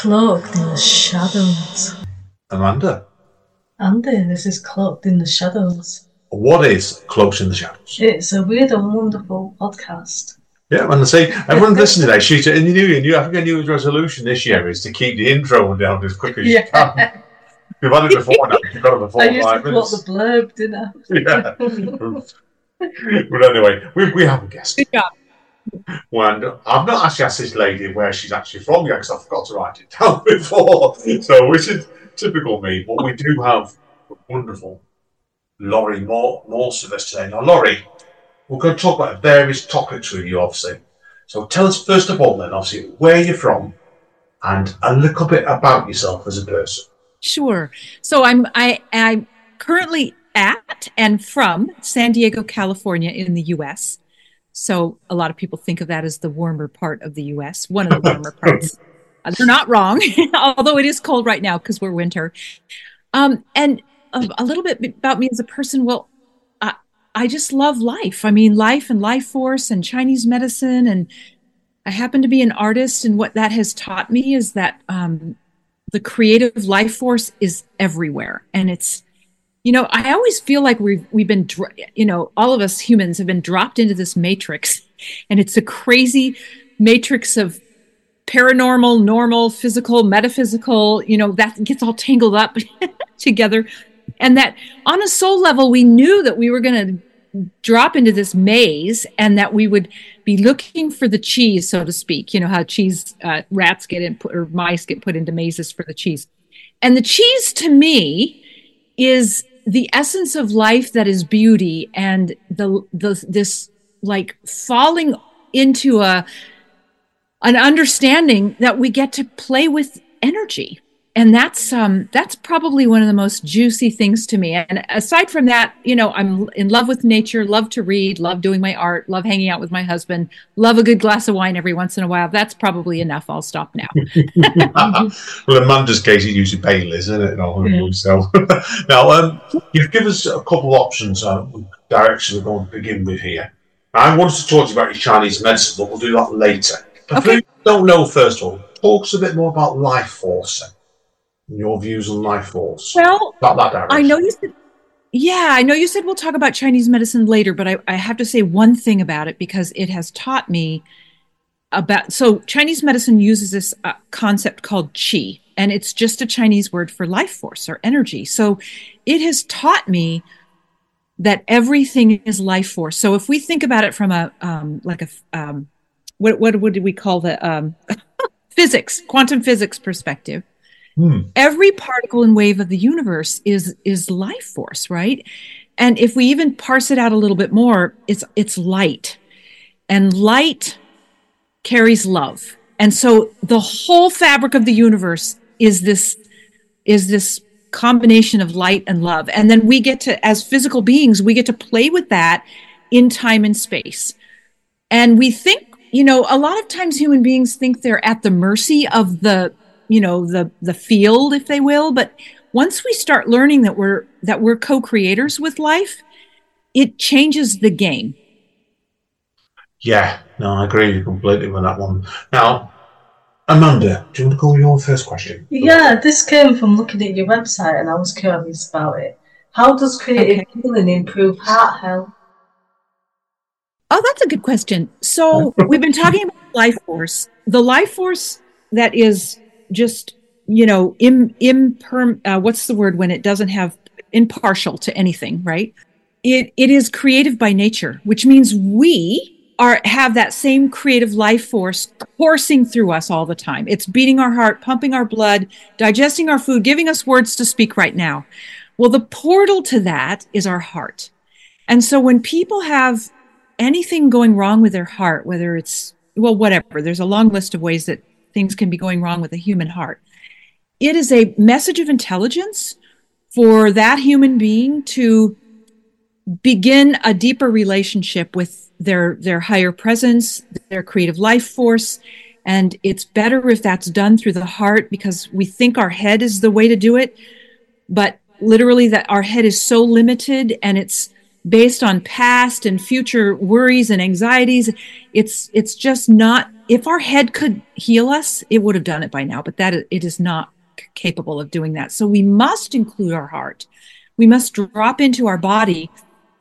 Cloaked in the shadows. Amanda, Andy, this is Cloaked in the Shadows. what is Cloaked in the Shadows? It's a weird and wonderful podcast. Yeah, and I say everyone listening today, she's in the new year. New, I think a New resolution this year is to keep the intro down as quick as you can. Yeah. You've had it before now. You've got it before I used to five quote minutes. the blurb, didn't I? Yeah. but anyway, we, we have a guest. Good And I've not actually asked this lady where she's actually from yet because I forgot to write it down before. So, which is typical me. But we do have wonderful Laurie Moore, Morse with us today. Now, Laurie, we're going to talk about various topics with you, obviously. So, tell us first of all, then, obviously, where you're from and a little bit about yourself as a person. Sure. So I'm I I'm currently at and from San Diego, California in the US. So a lot of people think of that as the warmer part of the US, one of the warmer parts. Uh, They're not wrong, although it is cold right now because we're winter. Um, and a, a little bit about me as a person. Well, I, I just love life. I mean, life and life force and Chinese medicine. And I happen to be an artist. And what that has taught me is that um, the creative life force is everywhere. And it's, you know, I always feel like we've we've been, you know, all of us humans have been dropped into this matrix, and it's a crazy matrix of paranormal, normal, physical, metaphysical. You know, that gets all tangled up together, and that on a soul level, we knew that we were going to drop into this maze, and that we would be looking for the cheese, so to speak. You know how cheese uh, rats get in, or mice get put into mazes for the cheese, and the cheese to me is the essence of life that is beauty and the the this like falling into a an understanding that we get to play with energy and that's um that's probably one of the most juicy things to me and aside from that you know i'm in love with nature love to read love doing my art love hanging out with my husband love a good glass of wine every once in a while that's probably enough i'll stop now well, in Amanda's case, it's usually painless, isn't it? No, Yeah. So, now, um, you've given us a couple of options, uh, direction we're going to begin with here. I wanted to talk to you about your Chinese medicine, but we'll do that later. But Okay. don't know, first of all, talk us a bit more about life force your views on life force. well that direction. I know you said, yeah, I know you said we'll talk about Chinese medicine later, but I, I have to say one thing about it because it has taught me about. So, Chinese medicine uses this uh, concept called qi, and it's just a Chinese word for life force or energy. So, it has taught me that everything is life force. So, if we think about it from a um, like a um, what what would we call the um, physics, quantum physics perspective? Hmm. every particle and wave of the universe is is life force right? And if we even parse it out a little bit more it's it's light. And light carries love. And so the whole fabric of the universe is this is this combination of light and love. And then we get to as physical beings we get to play with that in time and space. And we think you know a lot of times human beings think they're at the mercy of the you know the the field if they will but once we start learning that we're that we're co-creators with life it changes the game Yeah, no, I agree you completely with that one. Now, Amanda, do you want to call your first question? Yeah, this came from looking at your website and I was curious about it. How does creative healing improve heart health? oh that's a good question so we've been talking about life force the life force that is just you know im, imperm uh, what's the word when it doesn't have impartial to anything right? It it is creative by nature which means we are have that same creative life force coursing through us all the time. It's beating our heart pumping our blood digesting our food giving us words to speak right now. Well the portal to that is our heart. And so when people have anything going wrong with their heart whether it's well whatever there's a long list of ways that things can be going wrong with a human heart. It is a message of intelligence for that human being to begin a deeper relationship with their their higher presence their creative life force. And it's better if that's done through the heart because we think our head is the way to do it. But literally that our head is so limited and it's based on past and future worries and anxieties. It's it's just not if our head could heal us, it would have done it by now, but that it is not capable of doing that. So we must include our heart. We must drop into our body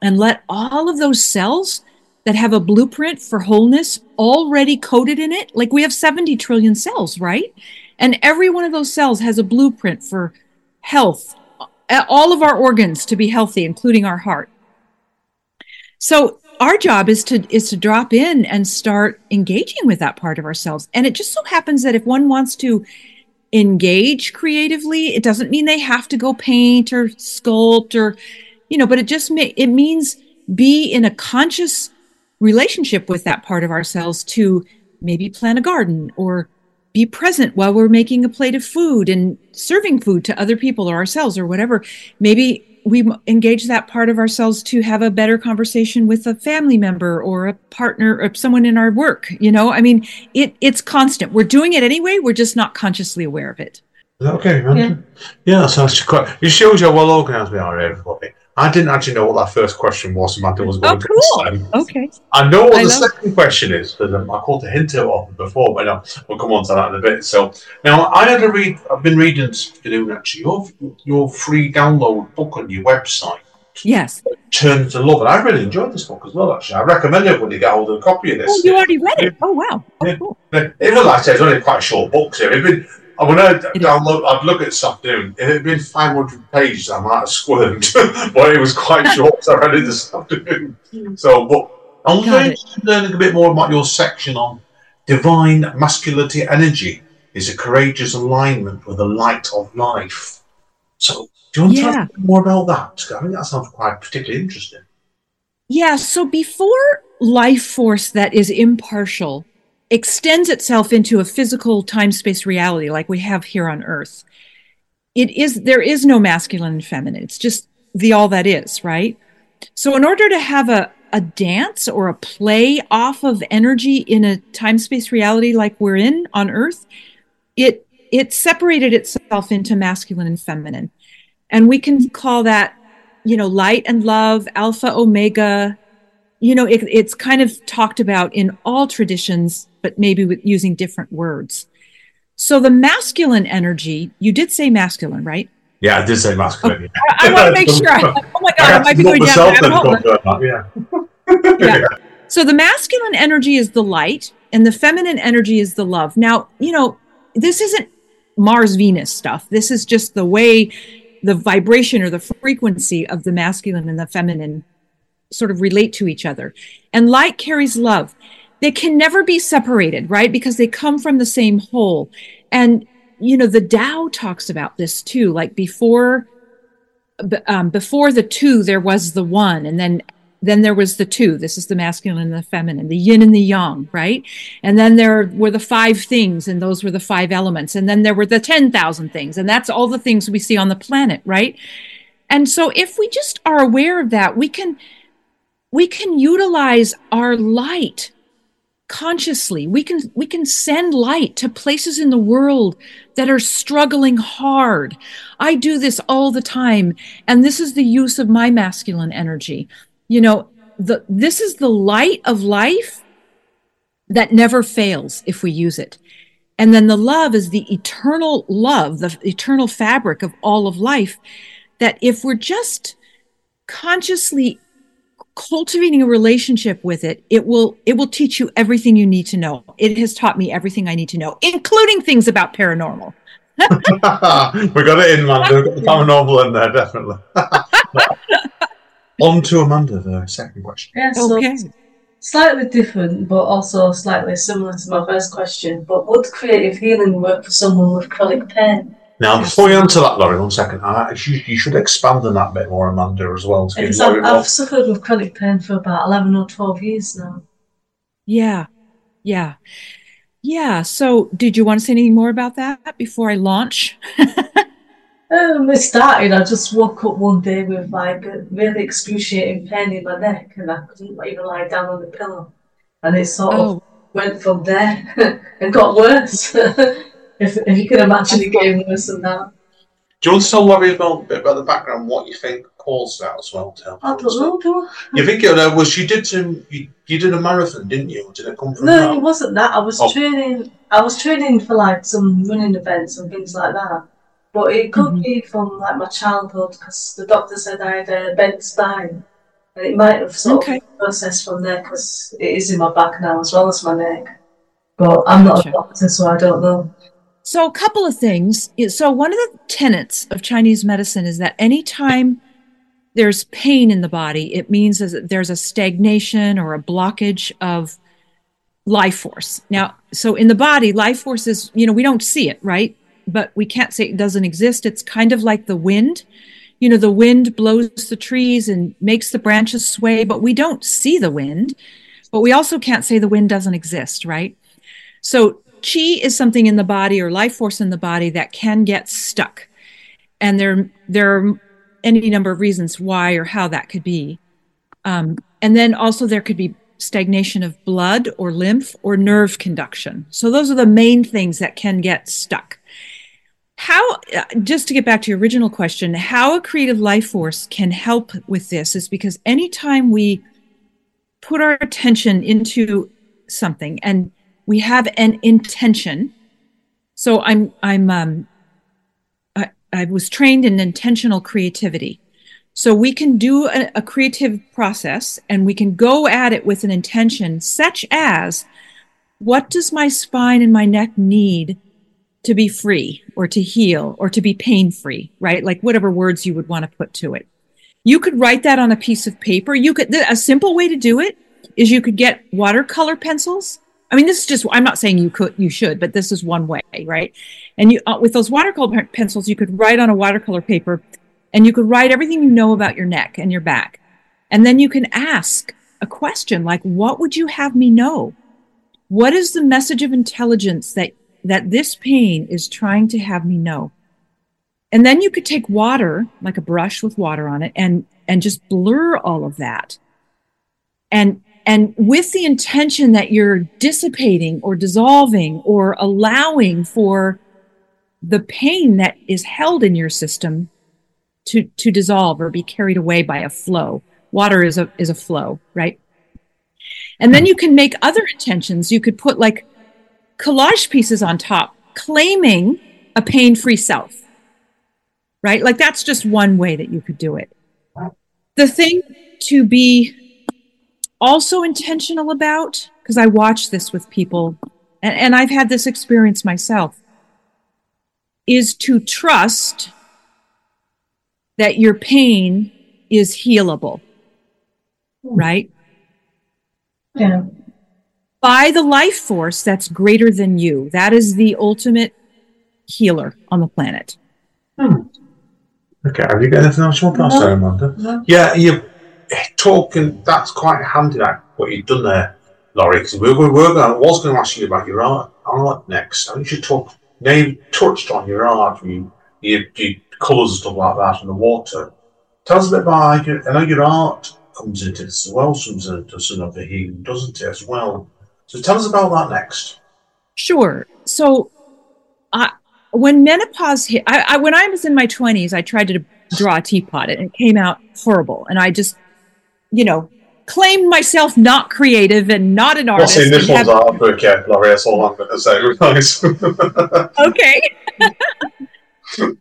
and let all of those cells that have a blueprint for wholeness already coded in it. Like we have 70 trillion cells, right? And every one of those cells has a blueprint for health, all of our organs to be healthy, including our heart. So our job is to is to drop in and start engaging with that part of ourselves. And it just so happens that if one wants to engage creatively, it doesn't mean they have to go paint or sculpt or you know, but it just may, it means be in a conscious relationship with that part of ourselves to maybe plant a garden or be present while we're making a plate of food and serving food to other people or ourselves or whatever. Maybe we engage that part of ourselves to have a better conversation with a family member or a partner or someone in our work. You know, I mean, it it's constant. We're doing it anyway. We're just not consciously aware of it. Okay, yeah. yeah, so that's quite. It shows how well organised we are, everybody. I didn't actually know what that first question was. Samantha was going oh, cool. to. Okay. I know what I the second question is, but um, I called a hint of it before, but no, we'll come on to that in a bit. So now I had a read. I've been reading doing actually your your free download book on your website. Yes. Turn to Love, and I really enjoyed this book as well. Actually, I recommend everybody get hold of a copy of this. Oh, you already read it? Oh, wow. Oh, cool. It was like I said, it's only quite a short book, so it'd I download, I'd look at this afternoon. If it had been 500 pages, I might have squirmed, but it was quite short, so I read it this afternoon. Mm. So, but I'm learning, learning a bit more about your section on divine masculinity energy is a courageous alignment with the light of life. So, do you want yeah. to talk more about that? I think that sounds quite particularly interesting. Yeah. So, before life force that is impartial extends itself into a physical time space reality like we have here on earth. It is there is no masculine and feminine. It's just the all that is right? So in order to have a a dance or a play off of energy in a time space reality like we're in on earth it it separated itself into masculine and feminine. And we can call that you know light and love alpha omega you know it, it's kind of talked about in all traditions but maybe with using different words. So the masculine energy, you did say masculine, right? Yeah, I did say masculine. Okay. I, I want to make sure. I, oh my god, I, I might be going down Yeah. yeah. So the masculine energy is the light, and the feminine energy is the love. Now, you know, this isn't Mars Venus stuff. This is just the way the vibration or the frequency of the masculine and the feminine sort of relate to each other. And light carries love they can never be separated, right? Because they come from the same whole. And, you know, the Tao talks about this too. Like before, um, before the two, there was the one. And then then there was the two. This is the masculine and the feminine, the yin and the yang, right? And then there were the five things, and those were the five elements. And then there were the 10,000 things, and that's all the things we see on the planet, right? And so if we just are aware of that, we can we can utilize our light consciously. We can we can send light to places in the world that are struggling hard. I do this all the time and this is the use of my masculine energy. You know the this is the light of life that never fails if we use it. And then the love is the eternal love the eternal fabric of all of life that if we're just consciously cultivating a relationship with it it will it will teach you everything you need to know. It has taught me everything i need to know including things about paranormal. We got it in man. We've got the paranormal in there definitely. On to amanda the second question. Yeah, so okay. slightly different but also slightly similar to my first question. But would creative healing work for someone with chronic pain now, before you answer that, Laurie, one second. I, you, you should expand on that bit more, Amanda, as well. Because I've, I've suffered with chronic pain for about 11 or 12 years now. Yeah. Yeah. Yeah. So, did you want to say anything more about that before I launch? um, it started, I just woke up one day with like a really excruciating pain in my neck, and I couldn't even lie down on the pillow. And it sort oh. of went from there and got worse. if, if you can imagine it getting worse than that. Do you want to tell Laurie about a bit about the background, what you think caused that as well? Tell I don't know. Do I? You think it uh, was? You did some. You, you did a marathon, didn't you? Did it come from No, that? it wasn't that. I was Oh. training. I was training for like some running events and things like that. But it could Mhm. be from like my childhood because the doctor said I had a bent spine, and it might have sort Okay. of processed from there because it is in my back now as well as my neck. But I'm not Gotcha. a doctor, so I don't know. So, a couple of things. So, one of the tenets of Chinese medicine is that anytime there's pain in the body, it means that there's a stagnation or a blockage of life force. Now, so in the body, life force is, you know, we don't see it, right? But we can't say it doesn't exist. It's kind of like the wind. You know, the wind blows the trees and makes the branches sway, but we don't see the wind. But we also can't say the wind doesn't exist, right? So, chi is something in the body or life force in the body that can get stuck. And there, there are any number of reasons why or how that could be. Um, and then also there could be stagnation of blood or lymph or nerve conduction. So those are the main things that can get stuck. How, uh, just to get back to your original question, how a creative life force can help with this is because anytime we put our attention into something and we have an intention. So I'm, I'm, um, I, I was trained in intentional creativity. So we can do a, a creative process and we can go at it with an intention such as what does my spine and my neck need to be free or to heal or to be pain free, right? Like whatever words you would want to put to it. You could write that on a piece of paper. You could, a simple way to do it is you could get watercolor pencils. I mean, this is just, I'm not saying you could, you should, but this is one way, right? And you, uh, with those watercolor pencils, you could write on a watercolor paper and you could write everything you know about your neck and your back. And then you can ask a question like, what would you have me know? What is the message of intelligence that, that this pain is trying to have me know? And then you could take water, like a brush with water on it, and, and just blur all of that. And, and with the intention that you're dissipating or dissolving or allowing for the pain that is held in your system to, to dissolve or be carried away by a flow. Water is a, is a flow, right? And then you can make other intentions. You could put like collage pieces on top, claiming a pain free self, right? Like that's just one way that you could do it. The thing to be also intentional about, because I watch this with people, and, and I've had this experience myself, is to trust that your pain is healable, right? Yeah. By the life force that's greater than you. That is the ultimate healer on the planet. Hmm. Okay, have you got anything else you want to pass Amanda? Yeah, you're talking. That's quite handy. That what you've done there, Laurie. Because we were, we were going. I was going to ask you about your art, art next. I think you talk. Name touched on your art, you, your, your colours and stuff like that, and the water. Tell us a bit about. I know your art comes into this as well. Comes into some of the healing, doesn't it, as well? So tell us about that next. Sure. So, I, when menopause hit, I, I, when I was in my 20s, I tried to draw a teapot and it came out horrible. And I just, you know, claimed myself not creative and not an artist. saying this one's art, but yeah, Laurie, that's all I'm going to say. Nice. okay.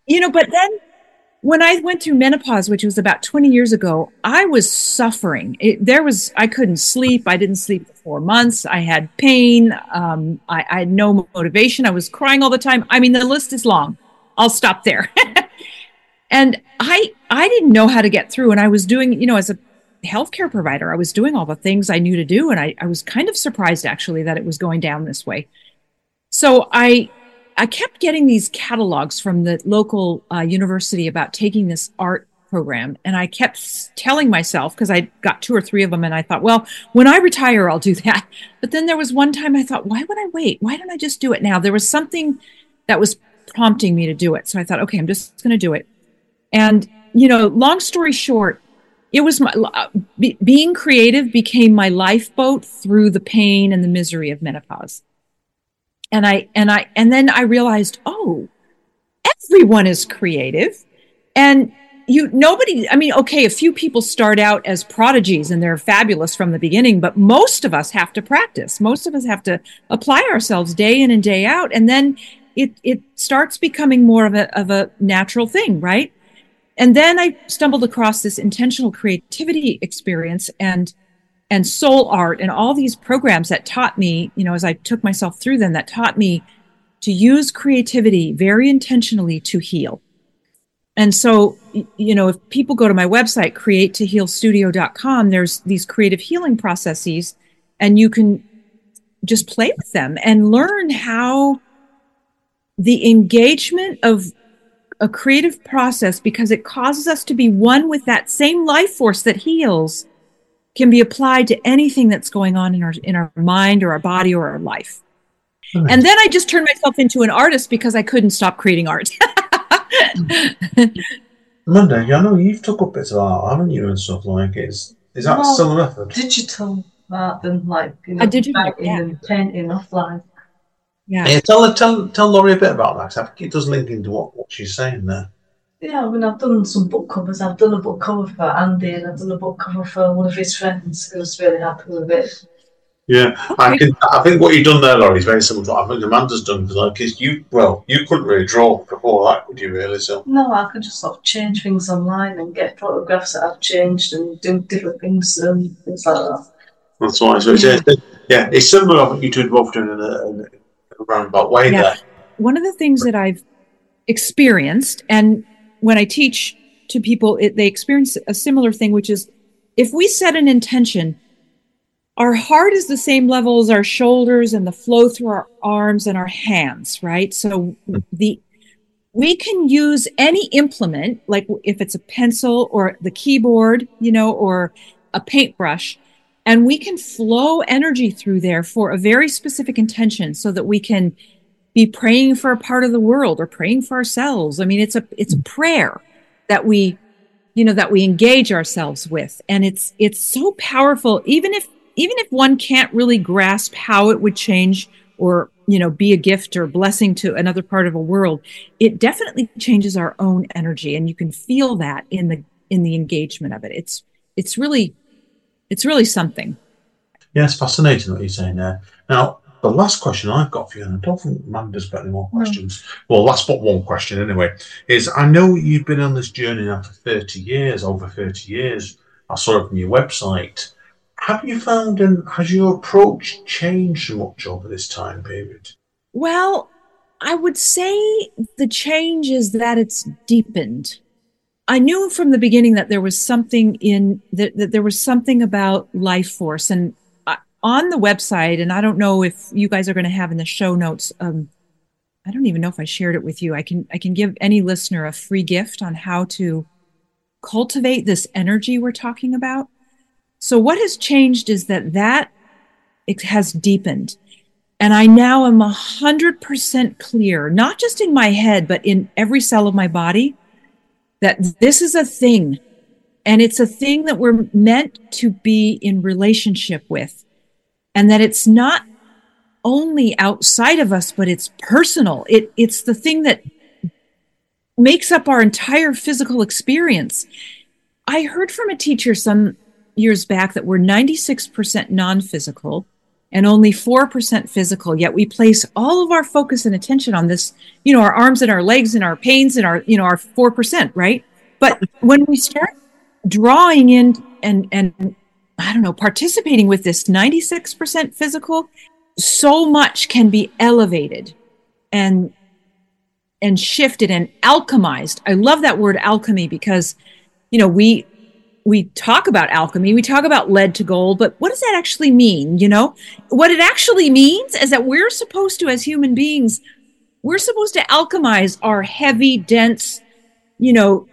you know, but then when I went through menopause, which was about 20 years ago, I was suffering. It, there was, I couldn't sleep. I didn't sleep for four months. I had pain. Um, I, I had no motivation. I was crying all the time. I mean, the list is long. I'll stop there. and I, I didn't know how to get through. And I was doing, you know, as a healthcare provider, I was doing all the things I knew to do. And I, I was kind of surprised actually that it was going down this way. So I, I kept getting these catalogs from the local uh, university about taking this art program. And I kept telling myself, because I got two or three of them, and I thought, well, when I retire, I'll do that. But then there was one time I thought, why would I wait? Why don't I just do it now? There was something that was prompting me to do it. So I thought, okay, I'm just going to do it. And, you know, long story short, it was my uh, be, being creative became my lifeboat through the pain and the misery of menopause. And I and I and then I realized, oh, everyone is creative, and you nobody i mean okay a few people start out as prodigies and they're fabulous from the beginning but most of us have to practice. Most of us have to apply ourselves day in and day out. And then it it starts becoming more of a of a natural thing right and then i stumbled across this intentional creativity experience and and soul art and all these programs that taught me you know as i took myself through them that taught me to use creativity very intentionally to heal. And so, you know, if people go to my website, create2healstudio.com, there's these creative healing processes, and you can just play with them and learn how the engagement of a creative process, because it causes us to be one with that same life force that heals, can be applied to anything that's going on in our in our mind or our body or our life. And then I just turned myself into an artist because I couldn't stop creating art. Monday, I know you've took up bits of art, haven't you, and stuff like Is is that well, still a method? Digital art than like you know, digital, writing yeah. and painting offline. Yeah. yeah. Tell tell tell Laurie a bit about that. I think it does link into what, what she's saying there. Yeah, I mean, I've done some book covers. I've done a book cover for Andy, and I've done a book cover for one of his friends. He was really happy with it. Yeah, okay. I, can, I think what you've done there, Laurie, is very similar to what I think Amanda's done because like, you, well, you couldn't really draw before that, could you? Really? So no, I could just sort of change things online and get photographs that I've changed and do different things and things like that. That's why. So yeah. It's, yeah, it's similar. I think you two both done in a, in a roundabout way yeah. there. One of the things that I've experienced, and when I teach to people, it, they experience a similar thing, which is if we set an intention our heart is the same level as our shoulders and the flow through our arms and our hands, right? So the we can use any implement, like if it's a pencil or the keyboard, you know, or a paintbrush, and we can flow energy through there for a very specific intention so that we can be praying for a part of the world or praying for ourselves. I mean, it's a it's a mm-hmm. prayer that we you know that we engage ourselves with. And it's it's so powerful. Even if even if one can't really grasp how it would change or you know be a gift or blessing to another part of a world it definitely changes our own energy. And you can feel that in the in the engagement of it. It's it's really it's really something yeah it's fascinating what you're saying there now the last question I've got for you, and I don't think Amanda's got any more questions. No. Well, last but one question anyway, is I know you've been on this journey now for 30 years, over 30 years. I saw it from your website. Have you found and has your approach changed much over this time period? Well, I would say the change is that it's deepened. I knew from the beginning that there was something in that, that there was something about life force and uh, on the website and I don't know if you guys are going to have in the show notes um, I don't even know if I shared it with you. I can I can give any listener a free gift on how to cultivate this energy we're talking about. So what has changed is that that it has deepened. And I now am a hundred percent clear, not just in my head, but in every cell of my body, that this is a thing. And it's a thing that we're meant to be in relationship with. And that it's not only outside of us, but it's personal. It, it's the thing that makes up our entire physical experience. I heard from a teacher some years back that we're 96% non physical and only 4% physical. Yet we place all of our focus and attention on this, you know, our arms and our legs and our pains and our, you know, our 4%, right? But when we start drawing in and, and I don't know, participating with this 96% physical, so much can be elevated and and shifted and alchemized. I love that word alchemy because you know, we we talk about alchemy, we talk about lead to gold, but what does that actually mean? You know, what it actually means is that we're supposed to, as human beings, we're supposed to alchemize our heavy, dense, you know,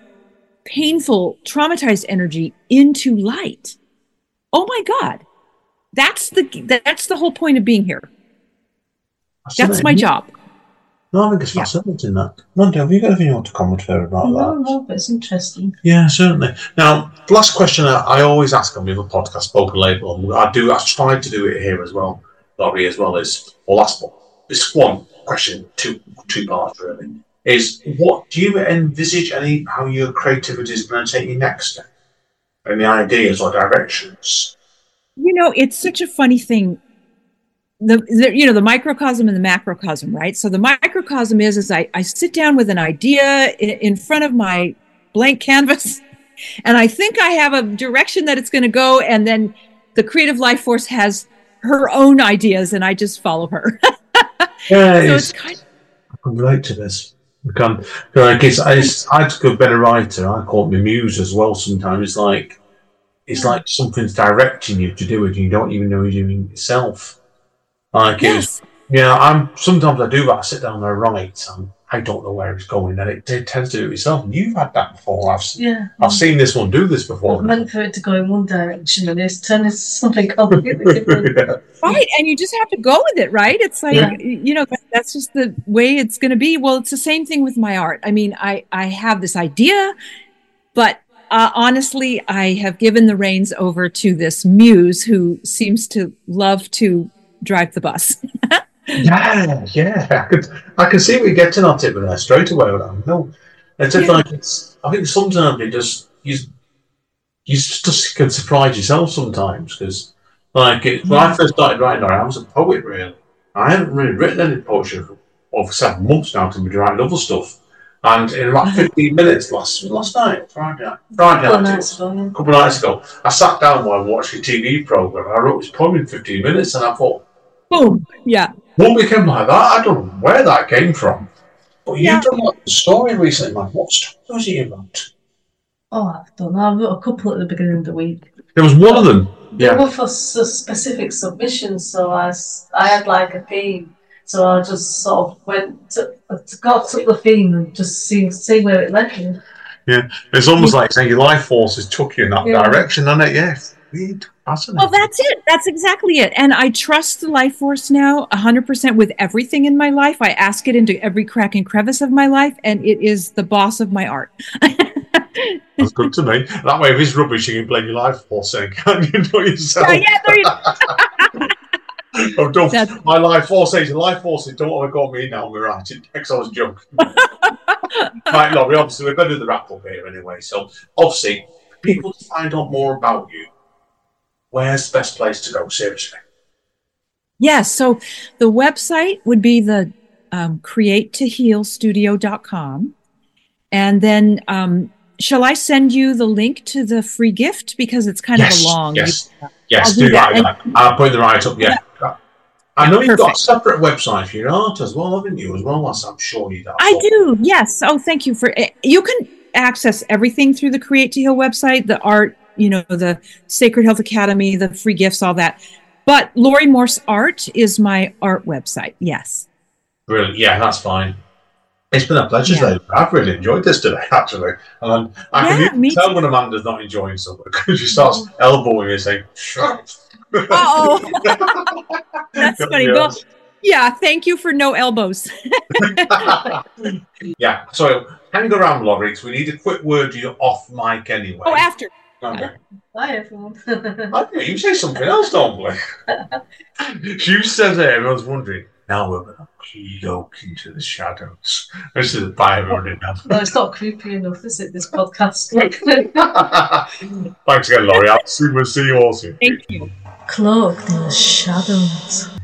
painful, traumatized energy into light. Oh my God. That's the that's the whole point of being here. That's my job. No, I think it's fascinating yeah. that. Monday, have you got anything you want to comment further about no, that? No, but it's interesting. Yeah, certainly. Now, last question I, I always ask on the other podcast, Spoken Label, and I do, I try to do it here as well, Laurie, as well, is, or last one, this one question, two two parts really, is what do you envisage any how your creativity is going to take you next? Any ideas or directions? You know, it's such a funny thing. The, the, you know the microcosm and the macrocosm right? So the microcosm is is i, I sit down with an idea in, in front of my blank canvas and i think i have a direction that it's going to go and then the creative life force has her own ideas and i just follow her. Yeah so kind of- i can relate to this. I can like it's, it's I'd go better writer. I call it my muse as well sometimes. It's like it's like something's directing you to do it and you don't even know you're doing it yourself like yes. it's you know I'm sometimes I do that I sit down and I write and I don't know where it's going, and it, it tends to do it itself. And You've had that before. I've yeah. I've seen this one do this before. I've meant for it to go in one direction, and it's turned into something completely different. yeah. Right, and you just have to go with it, right? It's like yeah. you know that's just the way it's going to be. Well, it's the same thing with my art. I mean, I I have this idea, but uh, honestly, I have given the reins over to this muse who seems to love to drive the bus. Yeah, yeah. I could, I can see you're getting at it with that straight away. No, it's yeah. like it's. I think sometimes it just you, you just can surprise yourself sometimes because, like, it, when I mm. first started writing, I was a poet really. I haven't really written any poetry for over seven months now to be writing other stuff. And in about mm-hmm. 15 minutes last last night, Friday Friday night, a couple of nights ago, I sat down while watching a TV program. I wrote this poem in 15 minutes, and I thought, boom, yeah, what became like that? I don't know where that came from. But you've yeah. done like a story recently, man. What story was it about? Oh, I don't know. I wrote a couple at the beginning of the week. There was one of them. Yeah. They were for specific submissions, so I, I had like a theme. So I just sort of went to, got to the theme and just see see where it led me. Yeah, it's almost like saying your life forces took you in that yeah. direction, isn't it? Yeah, well, that's it. That's exactly it. And I trust the life force now 100% with everything in my life. I ask it into every crack and crevice of my life, and it is the boss of my art. That's good to me. That way, if it's rubbish, you can blame your life force saying, can you know yourself? Yeah, yeah, there you oh, don't, my life force says life force is don't want to call me now. We're right. Next, I was joking. right, Laurie, obviously, we're going to do the wrap up here anyway. So, obviously, people to find out more about you, where's the best place to go? Seriously. Yes. So the website would be the um, create to heal studio.com. And then, um, shall I send you the link to the free gift? Because it's kind yes, of a long. Yes. Yes, do, do that. that. I'll put the right up. Yeah. yeah. I know you've got a separate website for your art as well, haven't you? As well, as I'm sure you do. I do. Yes. Oh, thank you for. it. You can access everything through the Create to Heal website. The art, you know, the Sacred Health Academy, the free gifts, all that. But Laurie Morse Art is my art website. Yes. Brilliant. Yeah, that's fine. It's been a pleasure yeah. today. I've really enjoyed this today, actually. And I yeah, can tell too. when Amanda's not enjoying something because she starts mm-hmm. elbowing me saying, shut oh That's funny. Well, yeah, thank you for no elbows. yeah, so hang around, Laurie, we need a quick word to you off mic anyway. Oh, after. Bye, everyone. I you say something else, don't we? you says it, everyone's wondering. Now we're going to go into the shadows. This is a bye, everyone. No, it's not creepy enough, is it, this podcast? Thanks again, Laurie. I'll soon we'll see you all soon. Thank you. Cloaked in the shadows.